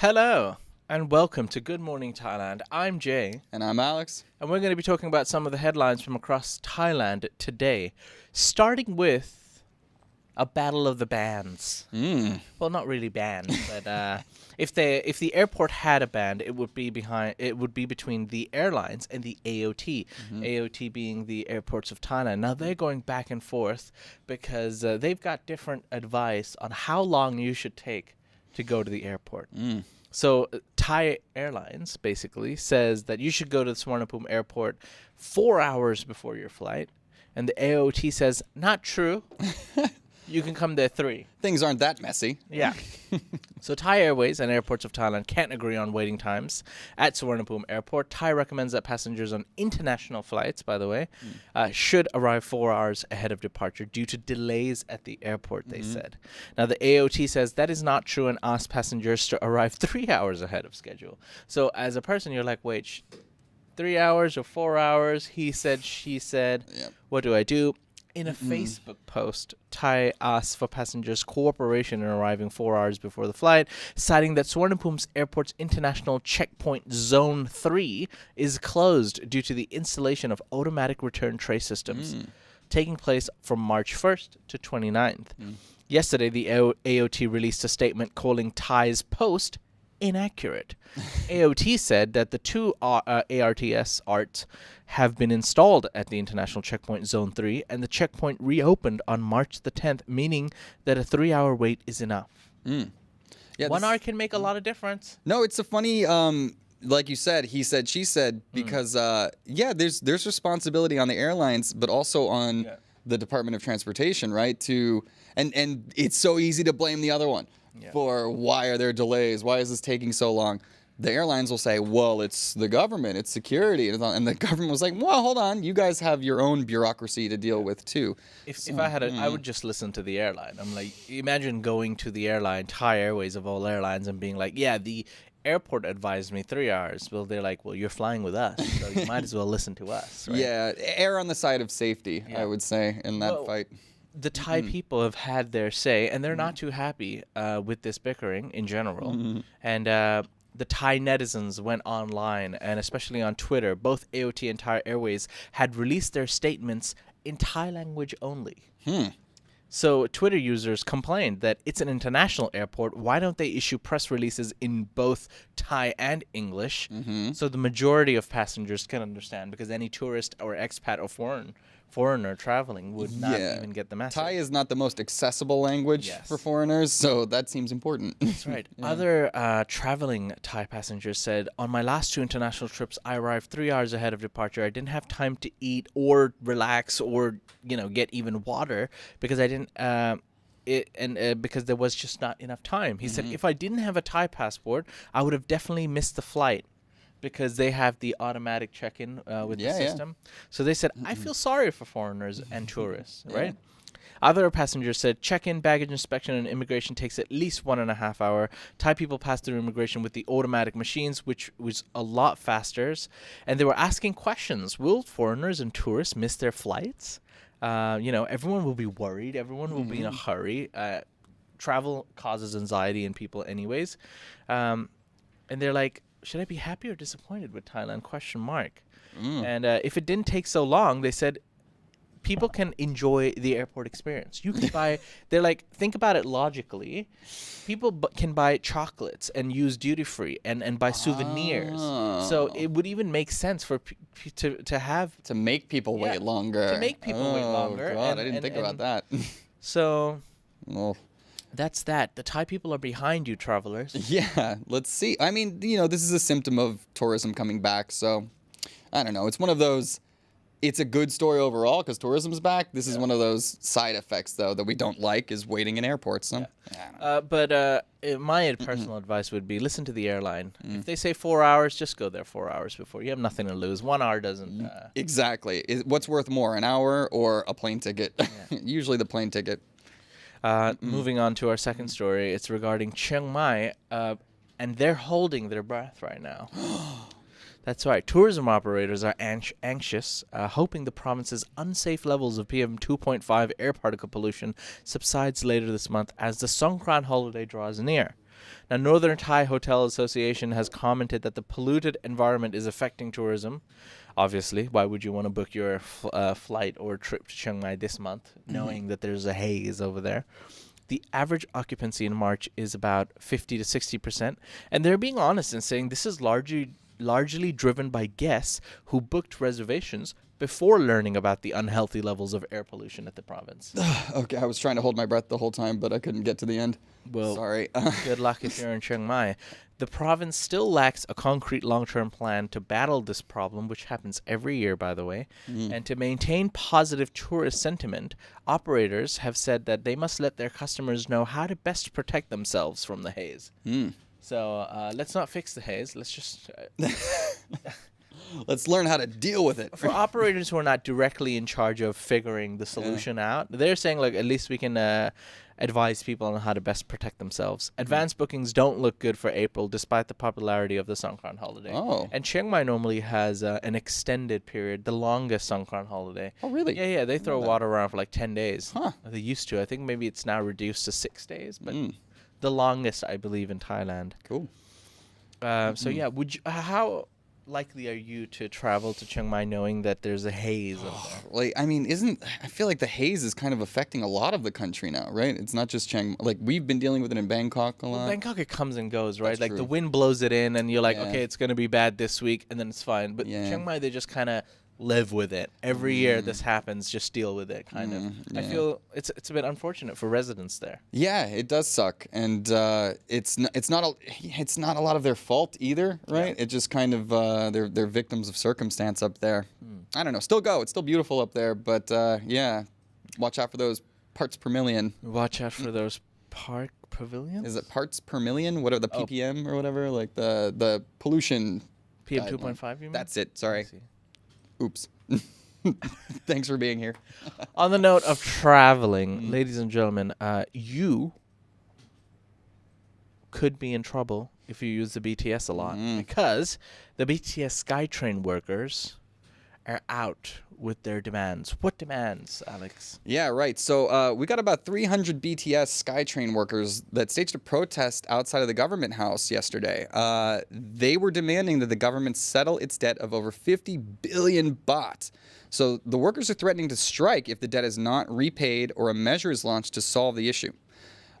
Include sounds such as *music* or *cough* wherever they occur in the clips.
Hello, and welcome to Good Morning Thailand. I'm Jay, And I'm Alex. and we're going to be talking about some of the headlines from across Thailand today, starting with a battle of the bands. Mm. Well, not really bands, *laughs* but uh, if they if the airport had a band, it would be behind it would be between the airlines and the AOT. AOT being the airports of Thailand. Now they're going back and forth because uh, they've got different advice on how long you should take to go to the airport. Mm. So uh, Thai Airlines basically says that you should go to the Suvarnabhumi airport four hours before your flight, and the AOT says not true. *laughs* you can come there three. Things aren't that messy. Yeah. *laughs* so Thai Airways and airports of Thailand can't agree on waiting times at Suvarnabhumi Airport. Thai recommends that passengers on international flights, by the way, uh, should arrive four hours ahead of departure due to delays at the airport. They said. Now the AOT says that is not true and asks passengers to arrive *laughs* three hours ahead of schedule. So as a person, you're like, wait. Sh- Three hours or four hours, he said, she said. Yep. What do I do? In a mm-hmm. Facebook post, Thai asks for passengers' cooperation in arriving four hours before the flight, citing that Suvarnabhumi Airport's international checkpoint Zone 3 is closed due to the installation of automatic return tray systems mm. taking place from March 1st to 29th. Mm. Yesterday, the AOT released a statement calling Thai's post inaccurate. AOT said that the two uh, uh, ARTS arts have been installed at the International Checkpoint Zone 3, and the checkpoint reopened on March the 10th, meaning that a three hour wait is enough. Mm. Yeah, One hour can make a lot of difference. No, it's a funny. Um, like you said, he said, she said, because uh, yeah, there's there's responsibility on the airlines, but also on Yeah. the Department of Transportation, right? To and and it's so easy to blame the other one Yeah. for why are there delays? Why is this taking so long? The airlines will say, well, it's the government, it's security, and, it's not- and the *laughs* government was like, well, hold on, you guys have your own bureaucracy to deal with too. If, if I had it, I mm-hmm. would just listen to the airline. I'm like, imagine going to the airline, Thai Airways of all airlines, and being like, yeah, the airport advised me three hours. Well, they're like, well, you're flying with us, so you might as well listen to us. Right? Yeah, err on the side of safety, Yeah. I would say, in that Well, fight. The Thai people have had their say, and they're not too happy uh, with this bickering in general. And uh, the Thai netizens went online, and especially on Twitter, both AOT and Thai Airways had released their statements in Thai language only. Hmm. So Twitter users complained that it's an international airport. Why don't they issue press releases in both Thai and English Mm-hmm. so the majority of passengers can understand? Because any tourist or expat or foreign foreigner traveling would not Yeah. even get the message. Thai is not the most accessible language Yes. for foreigners, so that seems important. That's right. *laughs* Other uh, traveling Thai passengers said, On my last two international trips, I arrived three hours ahead of departure. I didn't have time to eat or relax or, you know, get even water because I didn't. Uh, it, and uh, because there was just not enough time. He Mm-hmm. said, if I didn't have a Thai passport, I would have definitely missed the flight because they have the automatic check-in uh, with Yeah, the yeah. system. So they said, I feel sorry for foreigners and *laughs* tourists, right? Other passengers said check-in, baggage inspection, and immigration takes at least one and a half hour. Thai people passed through immigration with the automatic machines, which was a lot faster. And they were asking questions: Will foreigners and tourists miss their flights? Uh, you know, everyone will be worried. Everyone will be in a hurry. Uh, travel causes anxiety in people, anyways. Um, and they're like, should I be happy or disappointed with Thailand? Question mark. And uh, if it didn't take so long, they said people can enjoy the airport experience. You can *laughs* buy. They're like, think about it logically. People bu- can buy chocolates and use duty free and and buy souvenirs. So Oh. it would even make sense for p- p- to to have. to make people Yeah, wait longer. To make people wait longer. Oh, longer God, and- I didn't and- think and- about that. *laughs* So well, that's that. The Thai people are behind you, travelers. *laughs* yeah, let's see. I mean, you know, this is a symptom of tourism coming back, so I don't know. It's one of those. It's a good story overall because tourism's back. This is one of those side effects, though, that we don't like is waiting in airports. So, don't. Uh, but uh, uh, my personal advice would be listen to the airline. If they say four hours, just go there four hours before. You have nothing to lose. One hour doesn't. Uh, exactly. Is, what's worth more, an hour or a plane ticket? *laughs* Usually the plane ticket. Uh, Moving on to our second story, it's regarding Chiang Mai, uh, and they're holding their breath right now. *gasps* That's right. Tourism operators are anx- anxious, uh, hoping the province's unsafe levels of PM 2.5 air particle pollution subsides later this month as the Songkran holiday draws near. Now, Northern Thai Hotel Association has commented that the polluted environment is affecting tourism. Obviously, why would you want to book your f- uh, flight or trip to Chiang Mai this month, knowing that there's a haze over there? The average occupancy in March is about 50 to 60 percent, and they're being honest in saying this is largely largely driven by guests who booked reservations before learning about the unhealthy levels of air pollution at the province. *sighs* Okay, I was trying to hold my breath the whole time, but I couldn't get to the end. Well, Sorry. *laughs* Good luck if you're in Chiang Mai. The province still lacks a concrete long term plan to battle this problem, which happens every year, by the way. And to maintain positive tourist sentiment, operators have said that they must let their customers know how to best protect themselves from the haze. Hmm. So uh, let's not fix the haze. Let's just. Uh, *laughs* Let's learn how to deal with it. for operators who are not directly in charge of figuring the solution out, they're saying like at least we can uh, advise people on how to best protect themselves. Mm-hmm. Advance bookings don't look good for April, despite the popularity of the Songkran holiday. Oh. And Chiang Mai normally has uh, an extended period, the longest Songkran holiday. Oh, really? Yeah, yeah, they throw water around for like ten days. Huh. They used to. I think maybe it's now reduced to six days, but Mm, the longest, I believe, in Thailand. cool. Uh, so Mm-hmm. yeah, would you, how likely are you to travel to Chiang Mai knowing that there's a haze? *sighs* Like, I mean, isn't I feel like the haze is kind of affecting a lot of the country now, right? It's not just Chiang. Like we've been dealing with it in Bangkok a lot. Well, Bangkok it comes and goes, right? That's like the wind blows it in, and you're like, Yeah. okay, it's gonna be bad this week, and then it's fine. But Yeah. Chiang Mai, they just kind of live with it. Every year this happens, just deal with it, kind Mm, of. I feel it's it's a bit unfortunate for residents there. Yeah, it does suck, and uh, it's n- it's not a it's not a lot of their fault either, right? It just kind of uh, they're they're victims of circumstance up there. Hmm. I don't know. Still go. It's still beautiful up there, but uh, yeah, watch out for those parts per million. Watch out for *laughs* those park pavilions. Is it parts per million? What are the Oh. ppm or whatever? Like the the pollution. PM two point five. You mean? That's it. Sorry. Oops. *laughs* Thanks for being here. *laughs* On the note of traveling, ladies and gentlemen, uh, you could be in trouble if you use the BTS a lot Mm. because the BTS SkyTrain workers are out with their demands. What demands, Alex? Yeah, right. So uh, we got about 300 BTS SkyTrain workers that staged a protest outside of the government house yesterday. Uh, they were demanding that the government settle its debt of over 50 billion baht. So the workers are threatening to strike if the debt is not repaid or a measure is launched to solve the issue.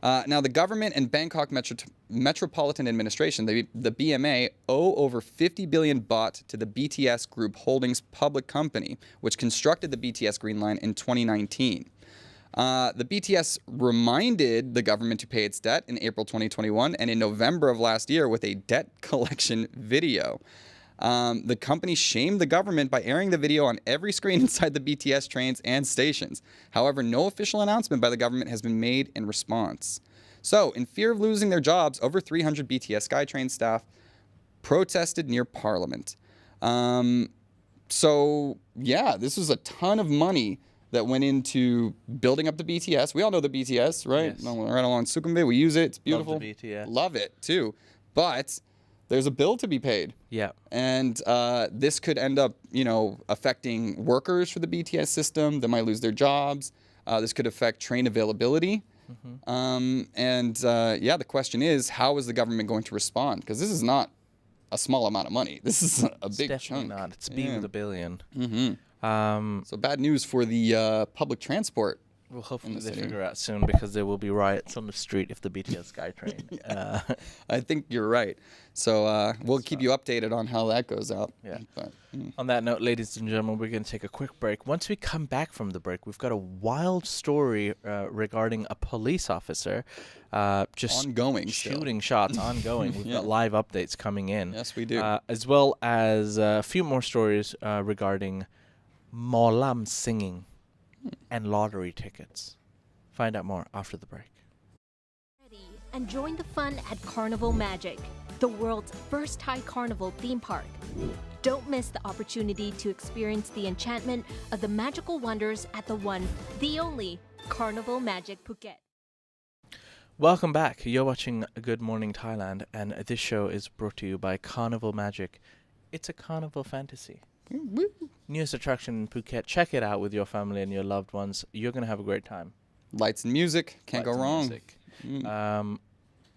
Uh, now, the government and Bangkok Metro- Metropolitan Administration, the, the BMA, owe over 50 billion baht to the BTS Group Holdings public company, which constructed the BTS Green Line in 2019. Uh, the BTS reminded the government to pay its debt in April 2021 and in November of last year with a debt *laughs* collection video. Um, the company shamed the government by airing the video on every screen *laughs* inside the BTS trains and stations. However, no official announcement by the government has been made in response. So, in fear of losing their jobs, over 300 BTS SkyTrain staff protested near Parliament. Um, so, yeah, this was a ton of money that went into building up the BTS. We all know the BTS, right? Yes. Right along Sukhumvit, we use it. It's beautiful. Love the BTS. Love it too. But there's a bill to be paid. Yeah. And uh, this could end up, you know, affecting workers for the BTS system. They might lose their jobs. Uh, this could affect train availability. Mm-hmm. Um, and uh, yeah, the question is, how is the government going to respond? Because this is not a small amount of money. *laughs* This is a It's big definitely chunk. not. It's B Yeah. with a billion. hmm Um, So bad news for the uh, public transport. Well, hopefully the they figure out soon because there will be riots on the street if the BTS SkyTrain. *laughs* uh, *laughs* I think you're right. So uh, we'll keep you updated on how that goes out. Yeah. But, mm. On that note, ladies and gentlemen, we're going to take a quick break. Once we come back from the break, we've got a wild story uh, regarding a police officer uh, just Ongoing still. shooting shots ongoing. *laughs* We've got live updates coming in. Yes, we do. Uh, as well as a few more stories uh, regarding Molam singing and lottery tickets. Find out more after the break. Ready and join the fun at Carnival Magic, the world's first Thai carnival theme park. Don't miss the opportunity to experience the enchantment of the magical wonders at the one, the only Carnival Magic Phuket. Welcome back. You're watching Good Morning Thailand, and this show is brought to you by Carnival Magic. It's a carnival fantasy. Woo. Newest attraction in Phuket. Check it out with your family and your loved ones. You're going to have a great time. Lights and music can't Lights go wrong. music. Mm. Um,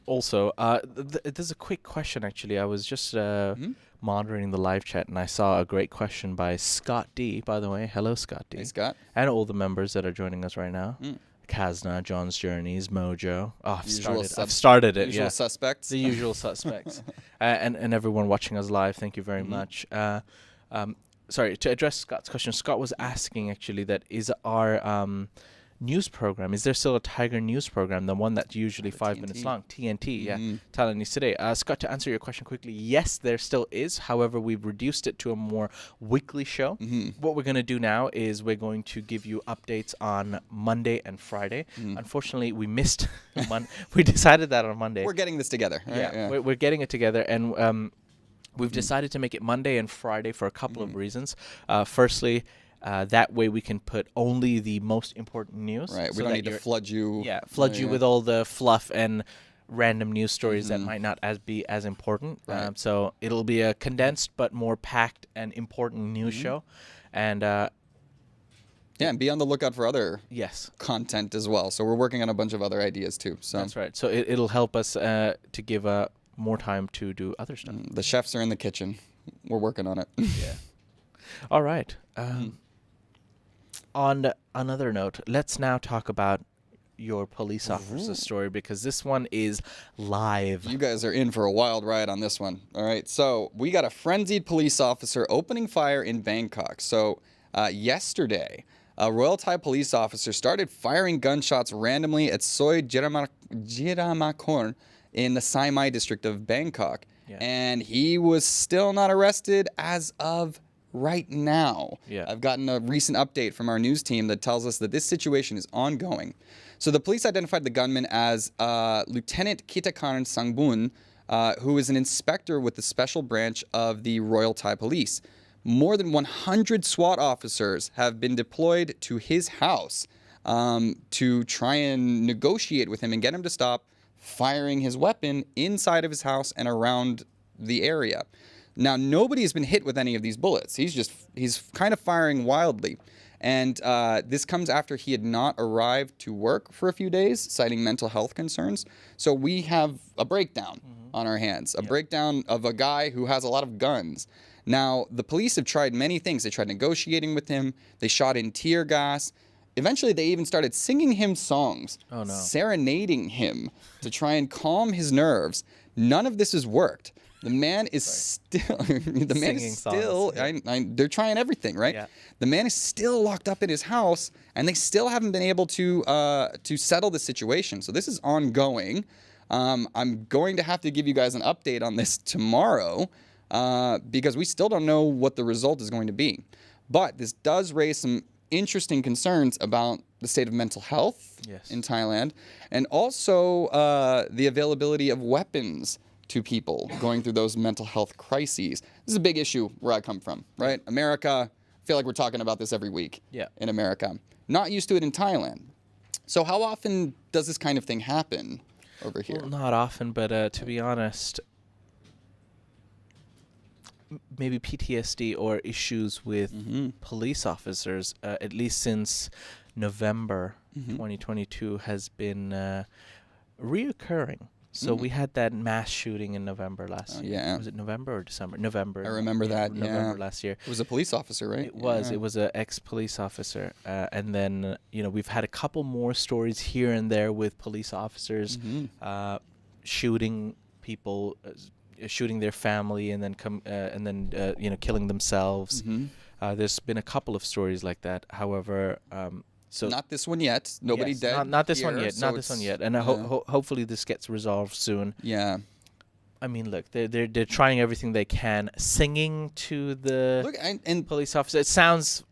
also, uh, th- th- there's a quick question actually. I was just uh, Mm-hmm. monitoring the live chat and I saw a great question by Scott D. By the way, hello Scott D. Hey, Scott. and all the members that are joining us right now. Mm. Kazna, John's Journeys, Mojo. Oh, I've Usual started. sub- I've started it. Usual yeah. suspects. the usual suspects, *laughs* uh, and and everyone watching us live. Thank you very Mhm. much. Uh, um, sorry to address Scott's question. Scott was asking actually that is our um, news program. Is there still a Thaiger news program, the one that's usually The five minutes long? TNT, yeah. Mhm. Thailand News Today. Uh, Scott, to answer your question quickly, yes, there still is. However, we've reduced it to a more weekly show. Mhm. What we're going to do now is we're going to give you updates on Monday and Friday. Mm. Unfortunately, we missed *laughs* Mon- We decided that on Monday. We're getting this together. right? yeah, We're, we're getting it together, and um. We've decided to make it Monday and Friday for a couple of reasons. Uh, firstly, uh, that way we can put only the most important news. Right. so we don't need to flood you. yeah, flood you yeah. with all the fluff and random news stories that Mhm. might not as be as important. Right. Um, so it'll be a condensed but more packed and important news Mm-hmm. show. And uh, Yeah, and be on the lookout for other yes, content as well. So we're working on a bunch of other ideas too. So that's right. So it, it'll help us uh, to give uh, more time to do other stuff. mm, the chefs are in the kitchen. We're working on it. Yeah. All right. Hmm. Um, on another note, let's now talk about your police officer's story because this one is live. You guys are in for a wild ride on this one. All right. So we got a frenzied police officer opening fire in Bangkok. So uh, yesterday, a Royal Thai police officer started firing gunshots randomly at Soi Jirama- Jiramakorn in the Sai Mai district of Bangkok. Yeah. And he was still not arrested as of right now. Yeah. I've gotten a recent update from our news team that tells us that this situation is ongoing. So the police identified the gunman as uh, Lieutenant Kitakaran Sangbun, uh, who is an inspector with the special branch of the Royal Thai Police. More than 100 SWAT officers have been deployed to his house um, to try and negotiate with him and get him to stop firing his weapon inside of his house and around the area. Now, nobody has been hit with any of these bullets. He's just, he's kind of firing wildly. And uh, this comes after he had not arrived to work for a few days, citing mental health concerns. So we have a breakdown on our hands, a breakdown of a guy who has a lot of guns. Now, the police have tried many things. They tried negotiating with him, they shot in tear gas. Eventually, they even started singing him songs, Oh, no. serenading him to try and calm his nerves. None of this has worked. The man is still *laughs* the man Singing is still. I, I, they're trying everything, right? Yeah. The man is still locked up in his house, and they still haven't been able to uh, to settle the situation. So this is ongoing. Um, I'm going to have to give you guys an update on this tomorrow uh, because we still don't know what the result is going to be. But this does raise some interesting concerns about the state of mental health Yes. in Thailand, and also uh, the availability of weapons to people going through those mental health crises. This is a big issue where I come from, right? America, I feel like we're talking about this every week Yeah. in America. Not used to it in Thailand. So, how often does this kind of thing happen over here? Well, not often, but uh, to be honest, maybe PTSD or issues with Mm-hmm. police officers, uh, at least since November Mm-hmm. 2022, has been uh, reoccurring. So we had that mass shooting in November last. Oh, year. yeah. Was it November or December? November. I remember that, November yeah. last year. It was a police officer, right? It was. Yeah. It was an ex police officer, uh, and then uh, you know we've had a couple more stories here and there with police officers Mm-hmm. uh, shooting people, uh, uh, shooting their family, and then come uh, and then uh, you know killing themselves. Mhm. Uh, there's been a couple of stories like that. However, um, so not this one yet. Nobody yes, dead. Not, not this one yet. so Not this one yet. And uh, ho- ho- hopefully this gets resolved soon. yeah. I mean, look, they're they're they're trying everything they can, singing to the Look, and, and police officer. It sounds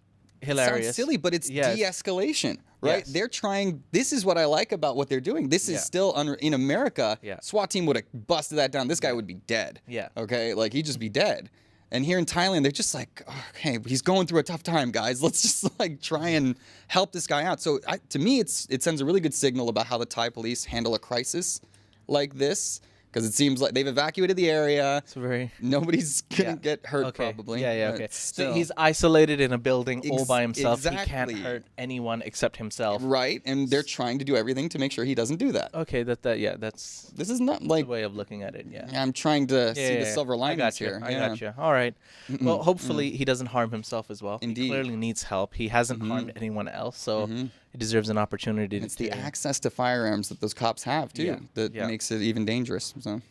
hilarious. Sounds silly, but it's it's- de-escalation, right? Yes. They're trying. This is what I like about what they're doing. This is Yeah. still un, in America. Yeah. SWAT team would have busted that down. This guy would be dead. Yeah. Okay, like he'd just be dead. And here in Thailand, they're just like, oh, okay, he's going through a tough time, guys. *laughs* Let's just like try and help this guy out. So I, to me, it's it sends a really good signal about how the Thai police handle a crisis like this. Because it seems like they've evacuated the area. It's very. Nobody's *laughs* gonna Yeah. get hurt Okay. probably. Yeah, yeah, okay. So he's isolated in a building all by himself. Exactly. He can't hurt anyone except himself. right, and they're trying to do everything to make sure he doesn't do that. Okay, that that yeah, that's This is not like way of looking at it. Yeah. I'm trying to see Yeah, the yeah, silver I linings got you. here. I yeah. got you. All right. Well, hopefully he doesn't harm himself as well. Indeed. He clearly needs help. He hasn't harmed mm-hmm. anyone else, so mm-hmm. He deserves an opportunity It's to. the access to firearms that those cops have too Yeah, that yeah. makes it even dangerous. So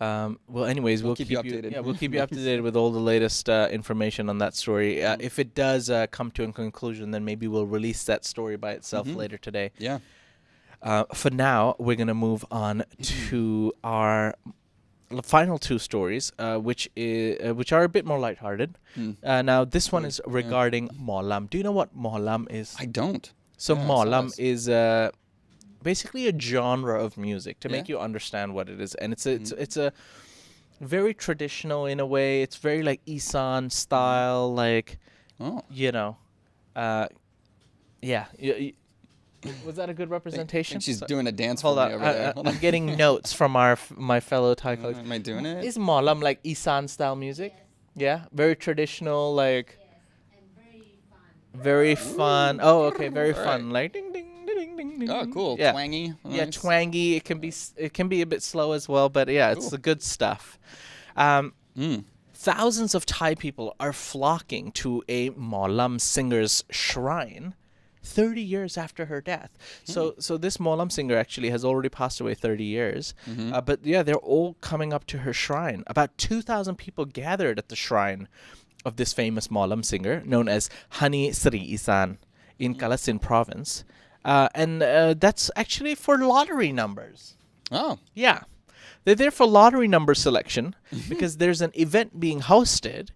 Um, well, anyways, we'll, keep keep, you you, updated. Yeah, we'll keep you up to *laughs* date with all the latest uh, information on that story. Uh, if it does uh, come to a conclusion, then maybe we'll release that story by itself later today. yeah, Uh, for now, we're gonna move on to our final two stories, uh, which is uh, which are a bit more lighthearted. Uh, now, this one is regarding Molam. Do you know what Molam is? I don't. So Yeah, Molam sounds- is uh, basically a genre of music to make Yeah. Mm-hmm. you understand what it is, and it's a, it's it's a very traditional in a way. It's very like Isan style, like Oh, you know, uh, yeah. y- y- was that a good I representation? think she's So- doing a dance Hold for on, over I, there. I, I'm getting *laughs* notes from our f- my fellow Thai colleagues. Am I doing it? Is Molam like Isan style music? Yeah, very traditional, like very fun. Oh, okay, very All fun. Like ding ding ding ding ding. Oh, cool. Yeah. Twangy. Yeah, twangy. It can be it can be a bit slow as well, but yeah, it's Cool. the good stuff. Um, Mm. thousands of Thai people are flocking to a Molam singer's shrine 30 years after her death. So so this Molam singer actually has already passed away 30 years. Uh, but yeah, they're all coming up to her shrine. About 2,000 people gathered at the shrine of this famous Molam singer known as Honey Sri Isan in Kalasin province. Uh, and uh, that's actually for lottery numbers. Oh, Yeah. They're there for lottery number selection because there's an event being hosted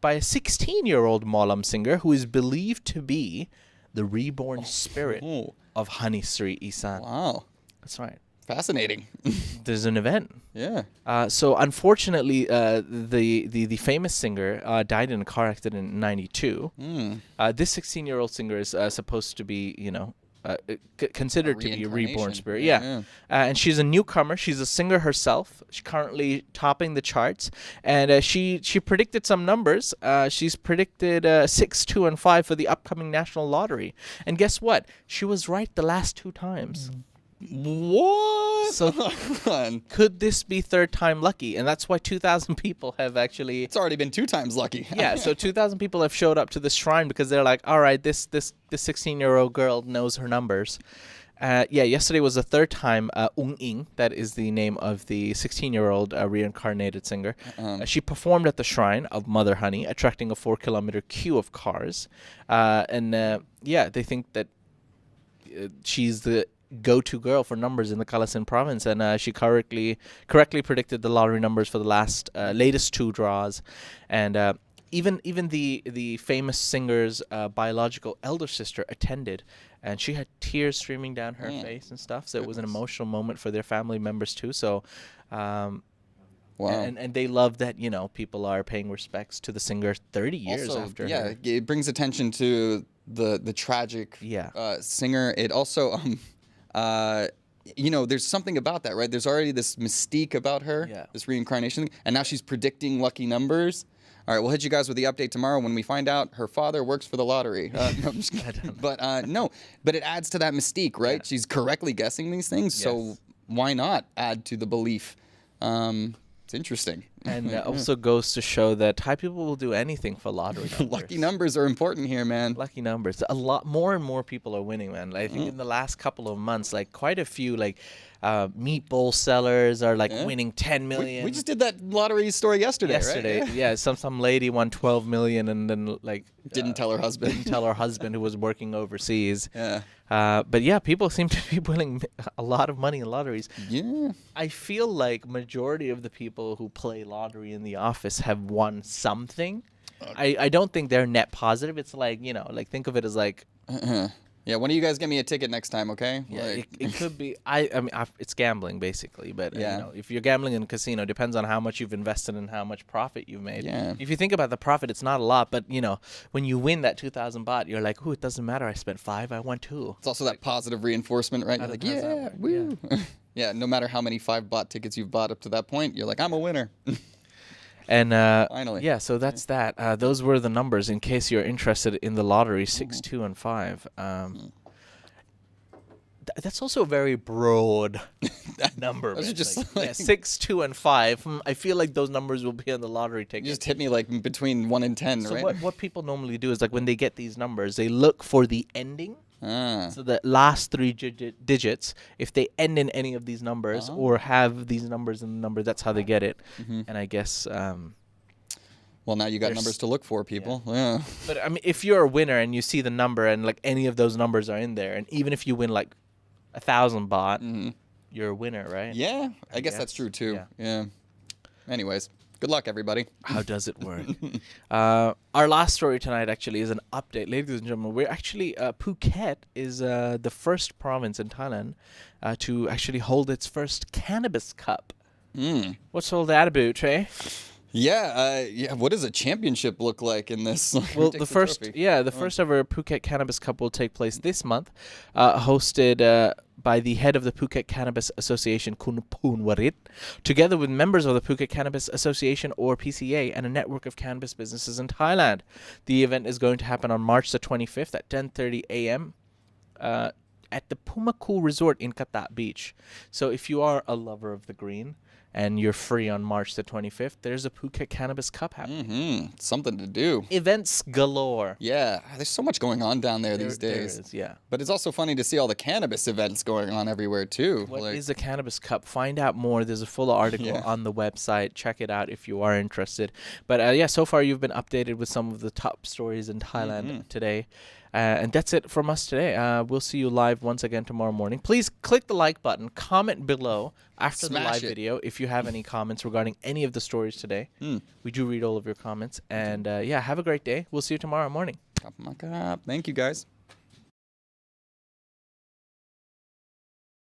by a 16 year old Molam singer who is believed to be the reborn spirit oh, of Honey Sri Isan. wow. That's right. Fascinating. *laughs* There's an event. yeah. Uh, so unfortunately, uh, the, the the famous singer uh, died in a car accident in '92. Mm. Uh, this 16 year old singer is uh, supposed to be, you know, uh, uh, c- considered to be a reborn spirit. Yeah, Yeah. Uh, and she's a newcomer. She's a singer herself. She's currently topping the charts. And uh, she she predicted some numbers. Uh, she's predicted uh, six, two, and five for the upcoming national lottery. And guess what? She was right the last two times. What? So-. *laughs* Could this be third time lucky? And that's why 2,000 people have actually It's already been two times lucky. *laughs* yeah, so 2,000 people have showed up to the shrine because they're like, all right, this this this 16 year old girl knows her numbers. Uh, yeah, yesterday was the third time uh, Ung Ing, that is the name of the 16 year old uh, reincarnated singer. Uh, she performed at the shrine of Mother Honey, attracting a four kilometer queue of cars. Uh, and uh, yeah, they think that uh, she's the go-to girl for numbers in the Kalasin province, and uh, she correctly correctly predicted the lottery numbers for the last uh, latest two draws, and uh, even even the the famous singer's uh, biological elder sister attended, and she had tears streaming down her Mm. face and stuff. So it was an emotional moment for their family members too. So. Um, Wow. and, and they love that you know people are paying respects to the singer 30 years also, after yeah, her. it brings attention to the the tragic Yeah. uh, singer. It also, um, uh, you know, there's something about that, right? There's already this mystique about her, Yeah. this reincarnation, and now she's predicting lucky numbers. All right, we'll hit you guys with the update tomorrow when we find out her father works for the lottery. Uh, no, I'm just *laughs* kidding. But uh, no, but it adds to that mystique, right? Yeah. She's correctly guessing these things, so why not add to the belief? Um, it's interesting. and *laughs* uh, also goes to show that Thai people will do anything for lottery *laughs* numbers. Lucky numbers are important here, man. lucky numbers a lot more and more people are winning man like, i think in the last couple of months like quite a few like uh, meatball sellers are like Yeah. winning 10 million. We, we just did that lottery story yesterday, yesterday right? *laughs* yeah some some lady won 12 million and then like Didn't uh, tell her husband. didn't tell her husband who was working overseas *laughs* Yeah. uh, but yeah people seem to be winning *laughs* a lot of money in lotteries Yeah. I feel like majority of the people who play lottery in the office have won something. I, I don't think they're net positive. It's like you know, like think of it as like Uh-huh. Yeah, one of you guys get me a ticket next time, okay? Yeah, Like- it, it could be. I, I mean, i it's gambling basically, but Yeah. you know, if you're gambling in a casino, it depends on how much you've invested and how much profit you've made. Yeah. If you think about the profit, it's not a lot, but you know, when you win that two thousand baht, you're like, oh, it doesn't matter. I spent five, I won two. It's also that positive reinforcement, right? You're like, yeah, woo. *laughs* Yeah. no matter how many five baht tickets you've bought up to that point, you're like, I'm a winner. *laughs* And uh, Finally. yeah, so that's that. Uh, those were the numbers. In case you're interested in the lottery, six, two, and five. Um, th- that's also a very broad *laughs* number. Those are just Like, yeah, *laughs* six, two, and five. Hmm, I feel like those numbers will be on the lottery you ticket. just hit me like between one and ten, so right? what what people normally do is like when they get these numbers, they look for the ending. Ah. So the last three digit digits, if they end in any of these numbers Oh. or have these numbers in the number, that's how they get it. Mm-hmm. And I guess. Um, Well, now you got numbers to look for, people. Yeah. But I mean, if you're a winner and you see the number and like any of those numbers are in there, and even if you win like a thousand baht, Mhm. you're a winner, right? Yeah, I, I guess, that's true too. yeah. Yeah. Anyways, good luck, everybody. How does it work? *laughs* uh, our last story tonight actually is an update, ladies and gentlemen. We're actually uh, Phuket is uh, the first province in Thailand uh, to actually hold its first cannabis cup. Mm. What's all that about, Trey? Yeah, uh, yeah. What does a championship look like in this? *laughs* Well, the first, yeah, the first ever Phuket Cannabis Cup will take place this month, uh, hosted uh, by the head of the Phuket Cannabis Association, Kun Poonwarit, together with members of the Phuket Cannabis Association or PCA and a network of cannabis businesses in Thailand. The event is going to happen on March the 25th at 10:30 a.m. Uh, at the Pumaku Resort in Kata Beach. So if you are a lover of the green and you're free on March the 25th, there's a Phuket Cannabis Cup happening. Mm-hmm. Something to do. Events galore. Yeah, there's so much going on down there, these There- there days. is, yeah. But it's also funny to see all the cannabis events going on everywhere too. What is like, a cannabis cup? Find out more. There's a full article *laughs* Yeah. on the website. Check it out if you are interested. But uh, yeah, so far you've been updated with some of the top stories in Thailand Mhm. today. Uh, and that's it from us today. Uh, we'll see you live once again tomorrow morning. Please click the like button, comment below after the live it. video if you have any comments regarding any of the stories today. Hmm. We do read all of your comments. And uh, yeah, have a great day. We'll see you tomorrow morning. Thank you guys.